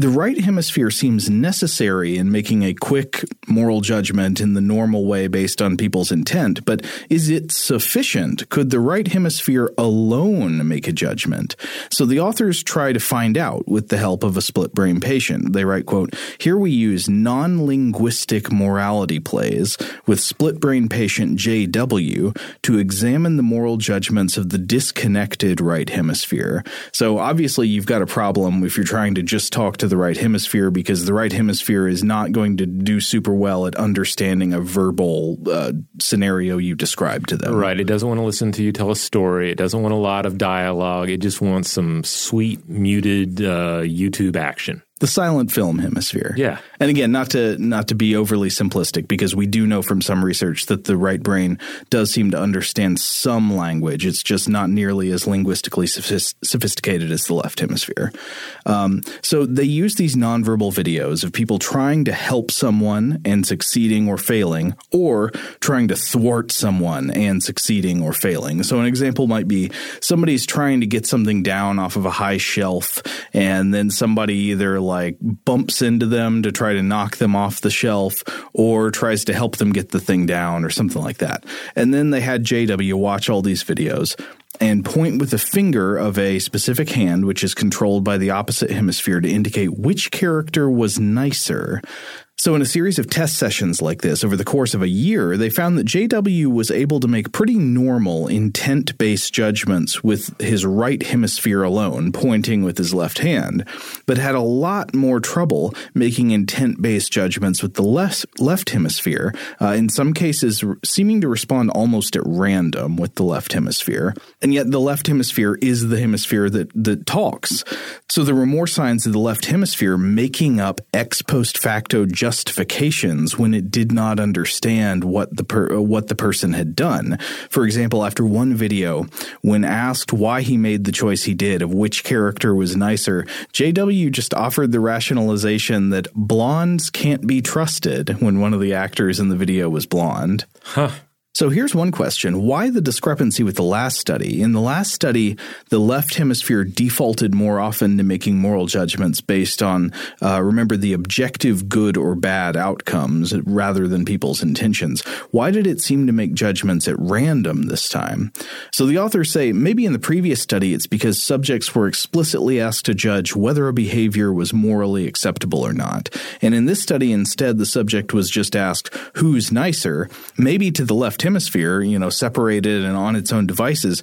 The right hemisphere seems necessary in making a quick moral judgment in the normal way based on people's intent, but is it sufficient? Could the right hemisphere alone make a judgment? So the authors try to find out with the help of a split brain patient. They write, quote, Here we use non-linguistic morality plays with split brain patient JW to examine the moral judgments of the disconnected right hemisphere. So obviously you've got a problem if you're trying to just talk to the right hemisphere because the right hemisphere is not going to do super well at understanding a verbal uh, scenario you describe to them. Right. It doesn't want to listen to you tell a story. It doesn't want a lot of dialogue. It just wants some sweet, muted uh, YouTube action. The silent film hemisphere. Yeah. And again, not to not to be overly simplistic because we do know from some research that the right brain does seem to understand some language. It's just not nearly as linguistically sophisticated as the left hemisphere. Um, so they use these nonverbal videos of people trying to help someone and succeeding or failing, or trying to thwart someone and succeeding or failing. So an example might be somebody's trying to get something down off of a high shelf, and then somebody either like bumps into them to try to knock them off the shelf or tries to help them get the thing down or something like that. And then they had JW watch all these videos and point with the finger of a specific hand, which is controlled by the opposite hemisphere, to indicate which character was nicer. So, in a series of test sessions like this over the course of a year, they found that JW was able to make pretty normal intent based judgments with his right hemisphere alone, pointing with his left hand, but had a lot more trouble making intent based judgments with the left, left hemisphere, uh, in some cases, seeming to respond almost at random with the left hemisphere. And yet, the left hemisphere is the hemisphere that, that talks. So, there were more signs of the left hemisphere making up ex post facto judgments justifications when it did not understand what the per, what the person had done. For example, after one video, when asked why he made the choice he did of which character was nicer, JW just offered the rationalization that blondes can't be trusted when one of the actors in the video was blonde. Huh. So here's one question. Why the discrepancy with the last study? In the last study, the left hemisphere defaulted more often to making moral judgments based on, uh, remember, the objective good or bad outcomes rather than people's intentions. Why did it seem to make judgments at random this time? So the authors say maybe in the previous study it's because subjects were explicitly asked to judge whether a behavior was morally acceptable or not. And in this study, instead, the subject was just asked, who's nicer? Maybe to the left left hemisphere, you know, separated and on its own devices,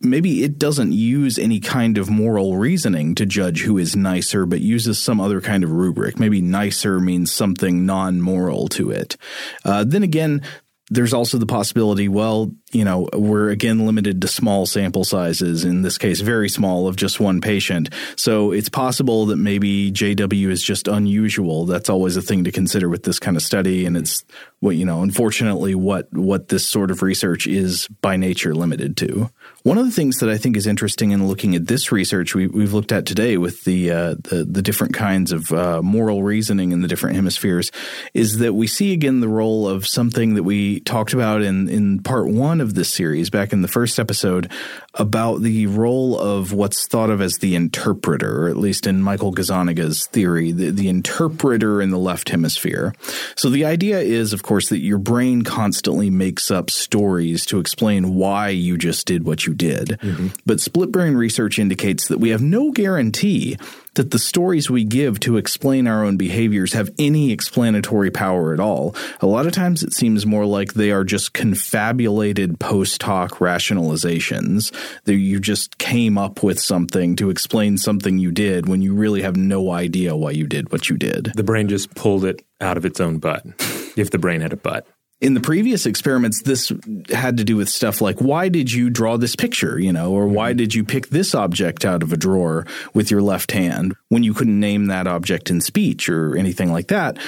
maybe it doesn't use any kind of moral reasoning to judge who is nicer, but uses some other kind of rubric. Maybe nicer means something non moral to it. Uh, then again, there's also the possibility, well, you know, we're again limited to small sample sizes, in this case, very small of just one patient. So it's possible that maybe JW is just unusual. That's always a thing to consider with this kind of study. And it's what, you know, unfortunately, what, what this sort of research is by nature limited to. One of the things that I think is interesting in looking at this research we, have looked at today with the, uh, the, the different kinds of uh, moral reasoning in the different hemispheres is that we see again the role of something that we talked about in in part one of this series back in the first episode about the role of what's thought of as the interpreter, or at least in Michael Gazzaniga's theory, the, the interpreter in the left hemisphere. So the idea is, of course, that your brain constantly makes up stories to explain why you just did what you did. Mm-hmm. But split brain research indicates that we have no guarantee that the stories we give to explain our own behaviors have any explanatory power at all. A lot of times it seems more like they are just confabulated post hoc rationalizations that you just came up with something to explain something you did when you really have no idea why you did what you did. The brain just pulled it out of its own butt, if the brain had a butt in the previous experiments, this had to do with stuff like why did you draw this picture, you know, or why mm-hmm. did you pick this object out of a drawer with your left hand when you couldn't name that object in speech or anything like that?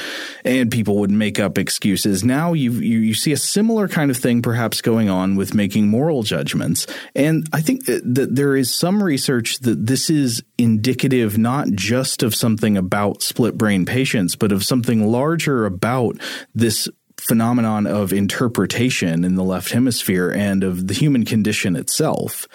And people would make up excuses. Now you you, you see a similar kind of thing perhaps going on with making moral judgments. And I think that there is some research that this is indicative not just of something about split brain patients, but of something larger about this phenomenon of interpretation in the left hemisphere and of the human condition itself.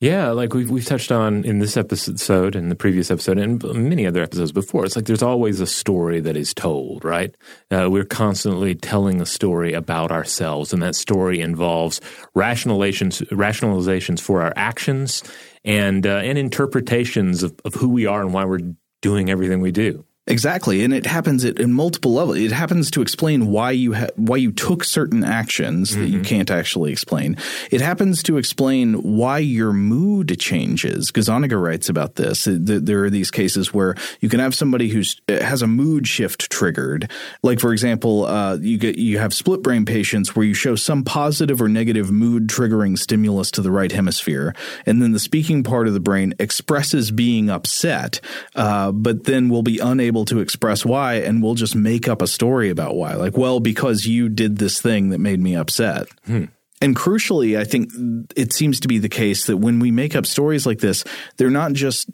Yeah, like we've we've touched on in this episode and the previous episode and many other episodes before. It's like there's always a story that is told, right? Uh, we're constantly telling a story about ourselves, and that story involves rationalizations rationalizations for our actions and uh, and interpretations of, of who we are and why we're doing everything we do. Exactly, and it happens at, in multiple levels. It happens to explain why you ha- why you took certain actions that you can't actually explain. It happens to explain why your mood changes. Gazzaniga writes about this. There are these cases where you can have somebody who has a mood shift triggered. Like for example, uh, you get you have split brain patients where you show some positive or negative mood triggering stimulus to the right hemisphere, and then the speaking part of the brain expresses being upset, uh, but then will be unable to express why and we'll just make up a story about why. Like, well, because you did this thing that made me upset. Hmm. And crucially, I think it seems to be the case that when we make up stories like this, they're not just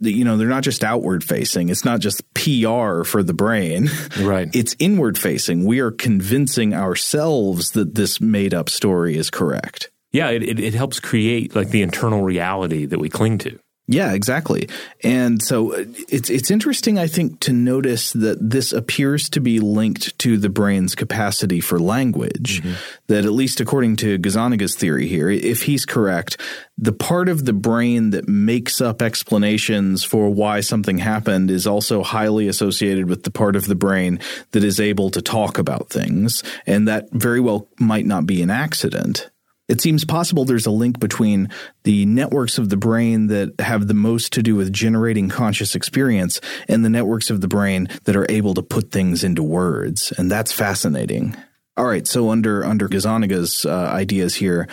you know, they're not just outward facing. It's not just PR for the brain. Right. It's inward facing. We are convincing ourselves that this made up story is correct. Yeah, it, it, it helps create like the internal reality that we cling to. Yeah, exactly. And so uh, it's it's interesting I think to notice that this appears to be linked to the brain's capacity for language. Mm-hmm. That at least according to Gazzaniga's theory here, if he's correct, the part of the brain that makes up explanations for why something happened is also highly associated with the part of the brain that is able to talk about things, and that very well might not be an accident. It seems possible there's a link between the networks of the brain that have the most to do with generating conscious experience and the networks of the brain that are able to put things into words. And that's fascinating. All right, so under under Gazzaniga's uh, ideas here,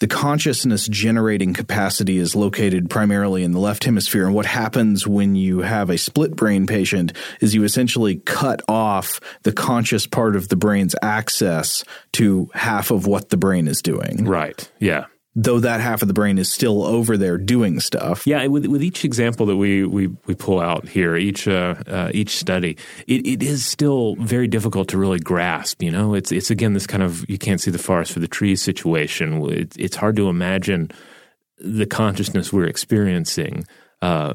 the consciousness generating capacity is located primarily in the left hemisphere. And what happens when you have a split brain patient is you essentially cut off the conscious part of the brain's access to half of what the brain is doing. Right. Yeah though that half of the brain is still over there doing stuff. Yeah, with, with each example that we, we, we pull out here, each uh, uh, each study, it, it is still very difficult to really grasp. You know, it's it's again this kind of you can't see the forest for the trees situation. It, it's hard to imagine the consciousness we're experiencing. Uh,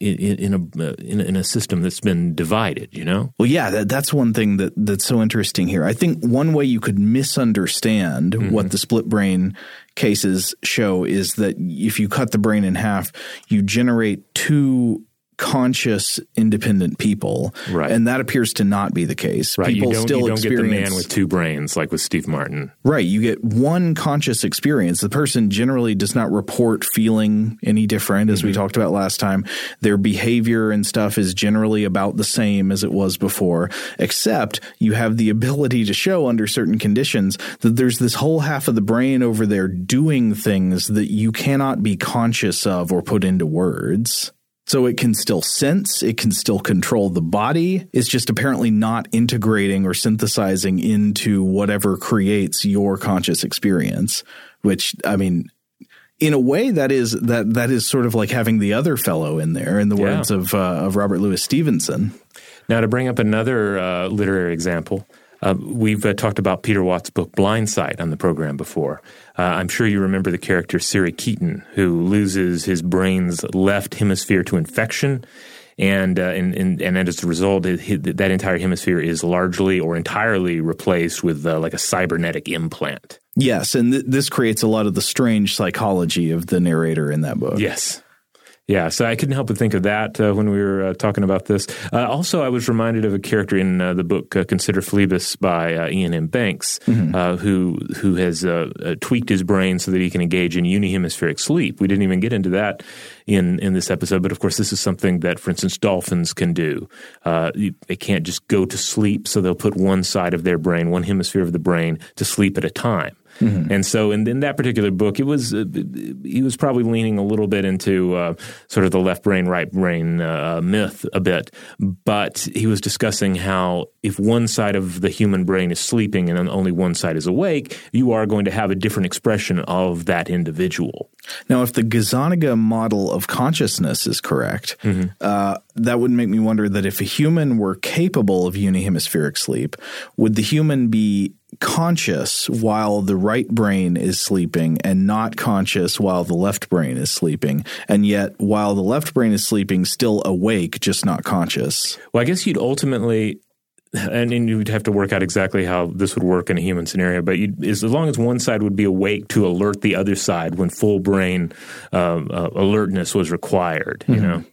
in, in a in, in, a system that's been divided, you know. Well, yeah, that, that's one thing that that's so interesting here. I think one way you could misunderstand mm-hmm. what the split brain cases show is that if you cut the brain in half, you generate two conscious, independent people, right. and that appears to not be the case. Right. People you don't, still you don't experience get the man with two brains, like with Steve Martin. Right. You get one conscious experience. The person generally does not report feeling any different, as mm-hmm. we talked about last time. Their behavior and stuff is generally about the same as it was before, except you have the ability to show under certain conditions that there's this whole half of the brain over there doing things that you cannot be conscious of or put into words. So it can still sense, it can still control the body. It's just apparently not integrating or synthesizing into whatever creates your conscious experience, which I mean in a way that is that that is sort of like having the other fellow in there in the yeah. words of uh, of Robert Louis Stevenson. Now to bring up another uh, literary example, uh, we've uh, talked about Peter Watts' book Blindsight on the program before. Uh, I'm sure you remember the character Siri Keaton, who loses his brain's left hemisphere to infection. And, uh, and, and, and as a result, it, that entire hemisphere is largely or entirely replaced with uh, like a cybernetic implant. Yes, and th- this creates a lot of the strange psychology of the narrator in that book. Yes. Yeah, so I couldn't help but think of that uh, when we were uh, talking about this. Uh, also, I was reminded of a character in uh, the book uh, "Consider Phlebas" by uh, Iain M. Banks, mm-hmm. who who has tweaked his brain so that he can engage in unihemispheric sleep. We didn't even get into that in in this episode, but of course, this is something that, for instance, dolphins can do. they can't just go to sleep, so they'll put one side of their brain, one hemisphere of the brain, to sleep at a time. Mm-hmm. And so, in, in, that particular book, it was uh, he was probably leaning a little bit into uh, sort of the left brain, right brain uh, myth a bit, but he was discussing how if one side of the human brain is sleeping and only one side is awake, you are going to have a different expression of that individual. Now, if the Gazzaniga model of consciousness is correct, mm-hmm. uh, that would make me wonder that if a human were capable of unihemispheric sleep, would the human be conscious while the right brain is sleeping and not conscious while the left brain is sleeping. And yet, while the left brain is sleeping, still awake, just not conscious. Well, I guess you'd ultimately. And, you'd have to work out exactly how this would work in a human scenario. But as long as one side would be awake to alert the other side when full brain uh, uh, alertness was required, mm-hmm. you know,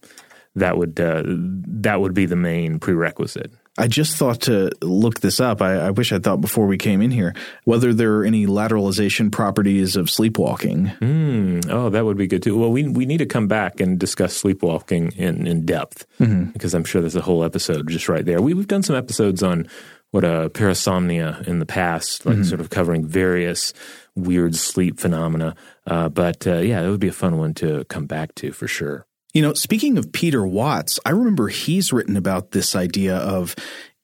that would uh, that would be the main prerequisite. I just thought to look this up. I, I, wish I thought before we came in here whether there are any lateralization properties of sleepwalking. Mm, oh, that would be good too. Well, we we need to come back and discuss sleepwalking in in depth mm-hmm. because I'm sure there's a whole episode just right there. We, we've done some episodes on what a uh, parasomnia in the past, like mm-hmm. sort of covering various weird sleep phenomena. Uh, but uh, yeah, that would be a fun one to come back to for sure. You know, speaking of Peter Watts, I remember he's written about this idea of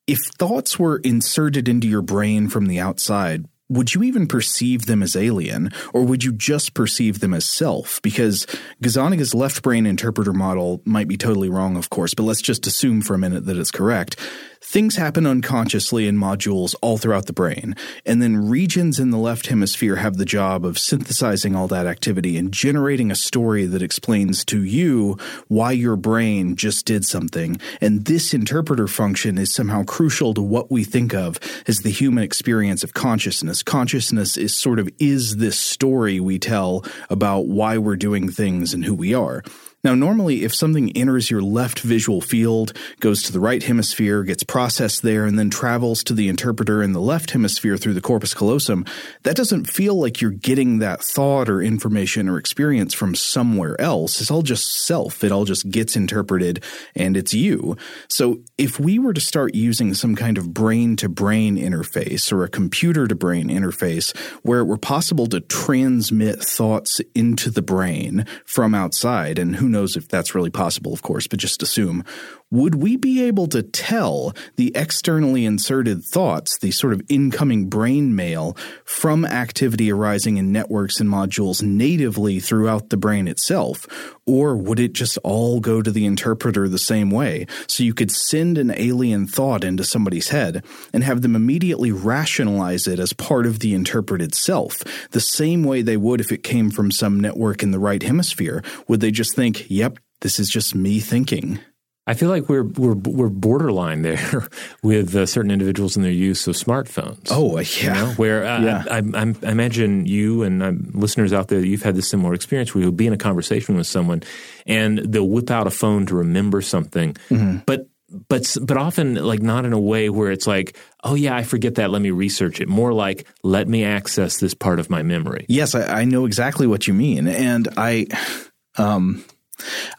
if thoughts were inserted into your brain from the outside, would you even perceive them as alien, or would you just perceive them as self? Because Gazzaniga's left brain interpreter model might be totally wrong, of course, but let's just assume for a minute that it's correct. Things happen unconsciously in modules all throughout the brain, and then regions in the left hemisphere have the job of synthesizing all that activity and generating a story that explains to you why your brain just did something. And this interpreter function is somehow crucial to what we think of as the human experience of consciousness. Consciousness is sort of is this story we tell about why we're doing things and who we are. Now, normally, if something enters your left visual field, goes to the right hemisphere, gets processed there, and then travels to the interpreter in the left hemisphere through the corpus callosum, that doesn't feel like you're getting that thought or information or experience from somewhere else. It's all just self. It all just gets interpreted and it's you. So if we were to start using some kind of brain to brain interface or a computer to brain interface where it were possible to transmit thoughts into the brain from outside, and who knows if that's really possible, of course, but just assume. Would we be able to tell the externally inserted thoughts, the sort of incoming brain mail, from activity arising in networks and modules natively throughout the brain itself? Or would it just all go to the interpreter the same way? So you could send an alien thought into somebody's head and have them immediately rationalize it as part of the interpreted self, the same way they would if it came from some network in the right hemisphere. Would they just think, yep, this is just me thinking? I feel like we're we're we're borderline there *laughs* with uh, certain individuals in their use of smartphones. Oh, yeah. You know, where uh, yeah. I, I, I, imagine you and uh, listeners out there, you've had this similar experience where you'll be in a conversation with someone and they'll whip out a phone to remember something, mm-hmm. but but but often like not in a way where it's like oh yeah i forget that let me research it more like let me access this part of my memory yes i, I know exactly what you mean and i *sighs* um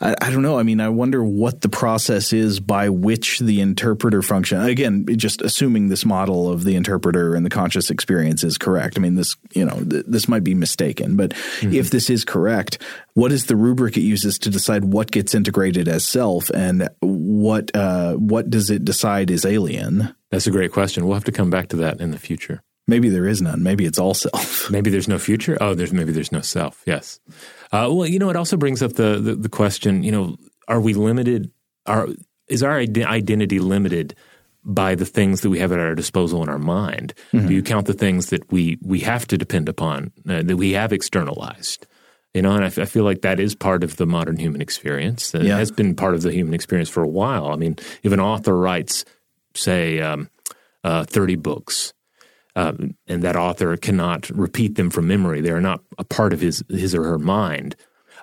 I, I, don't know. I mean, I wonder what the process is by which the interpreter function. Again, just assuming this model of the interpreter and the conscious experience is correct. I mean, this you know th- this might be mistaken, but mm-hmm. if this is correct, what is the rubric it uses to decide what gets integrated as self and what uh, what does it decide is alien? That's a great question. We'll have to come back to that in the future. Maybe there is none. Maybe it's all self. maybe there's no future. Oh, there's maybe there's no self. Yes. Uh, well, you know, it also brings up the, the, the question. You know, are we limited? Are is our identity limited by the things that we have at our disposal in our mind? Mm-hmm. Do you count the things that we we have to depend upon uh, that we have externalized? You know, and I, f- I feel like that is part of the modern human experience. It yeah. has been part of the human experience for a while. I mean, if an author writes, say, um, uh, 30 books, um, and that author cannot repeat them from memory. They are not a part of his his or her mind.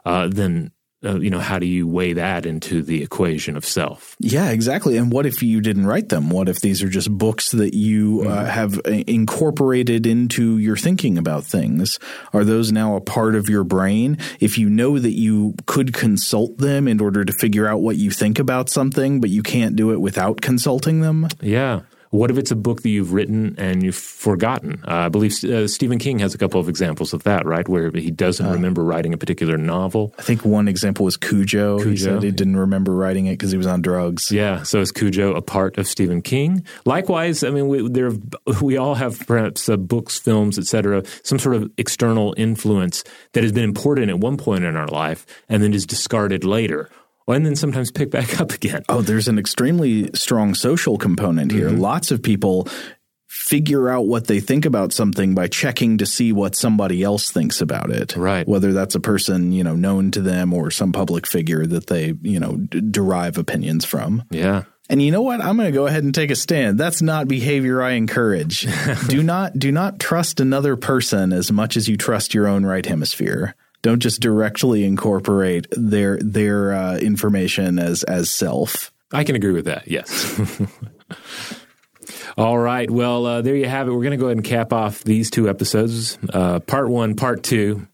Uh, then uh, you know how do you weigh that into the equation of self? Yeah, exactly. And what if you didn't write them? What if these are just books that you uh, mm-hmm. uh, have incorporated into your thinking about things? Are those now a part of your brain? If you know that you could consult them in order to figure out what you think about something, but you can't do it without consulting them? Yeah. What if it's a book that you've written and you've forgotten? Uh, I believe uh, Stephen King has a couple of examples of that, right? Where he doesn't uh, remember writing a particular novel. I think one example was Cujo. Cujo. He said he didn't remember writing it because he was on drugs. Yeah. So is Cujo a part of Stephen King? Likewise, I mean, we, there we all have perhaps uh, books, films, etc., some sort of external influence that has been important at one point in our life and then is discarded later and then sometimes pick back up again. Oh, there's an extremely strong social component here. Mm-hmm. Lots of people figure out what they think about something by checking to see what somebody else thinks about it. Right. Whether that's a person, you know, known to them or some public figure that they, you know, d- derive opinions from. Yeah. And you know what? I'm going to go ahead and take a stand. That's not behavior I encourage. *laughs* do not do not trust another person as much as you trust your own right hemisphere. Don't just directly incorporate their their uh, information as as self. I can agree with that. Yes. *laughs* All right. Well, uh, there you have it. We're going to go ahead and cap off these two episodes. Uh, part one, part two,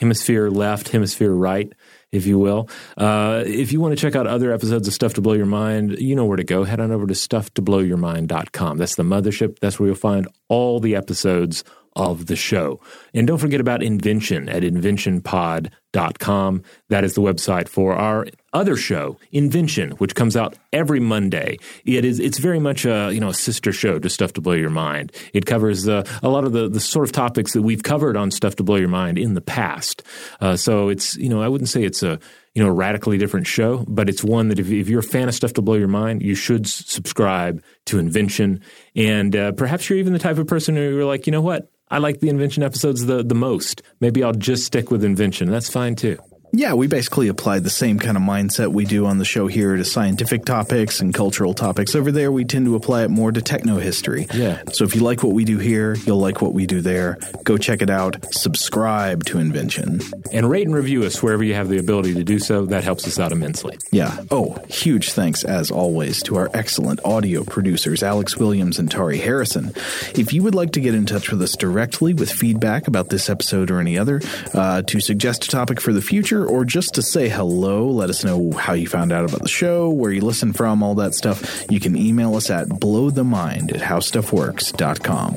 hemisphere left, hemisphere right, if you will. Uh, if you want to check out other episodes of Stuff to Blow Your Mind, you know where to go. Head on over to stufftoblowyourmind.com. That's the mothership. That's where you'll find all the episodes of the show. And don't forget about Invention at inventionpod.com. That is the website for our other show, Invention, which comes out every Monday. It is it's very much a, you know, a sister show to Stuff to Blow Your Mind. It covers uh, a lot of the, the sort of topics that we've covered on Stuff to Blow Your Mind in the past. Uh, so it's, you know, I wouldn't say it's a you know, a radically different show, but it's one that if, if you're a fan of stuff to blow your mind, you should subscribe to Invention. And uh, perhaps you're even the type of person who you're like, you know what? I like the invention episodes the, the most. Maybe I'll just stick with invention. That's fine too. Yeah, we basically applied the same kind of mindset we do on the show here to scientific topics and cultural topics. Over there, we tend to apply it more to techno history. Yeah. So if you like what we do here, you'll like what we do there. Go check it out. Subscribe to Invention. And rate and review us wherever you have the ability to do so. That helps us out immensely. Yeah. Oh, huge thanks, as always, to our excellent audio producers, Alex Williams and Tari Harrison. If you would like to get in touch with us directly with feedback about this episode or any other, uh, to suggest a topic for the future, or just to say hello, let us know how you found out about the show, where you listen from, all that stuff, you can email us at blowthemind at howstuffworks.com.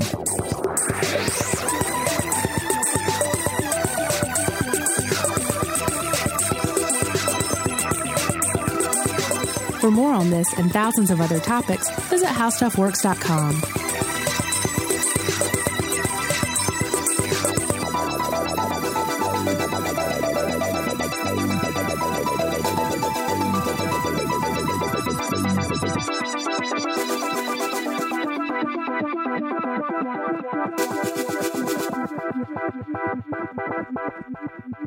For more on this and thousands of other topics, visit howstuffworks.com. Thank *laughs* you.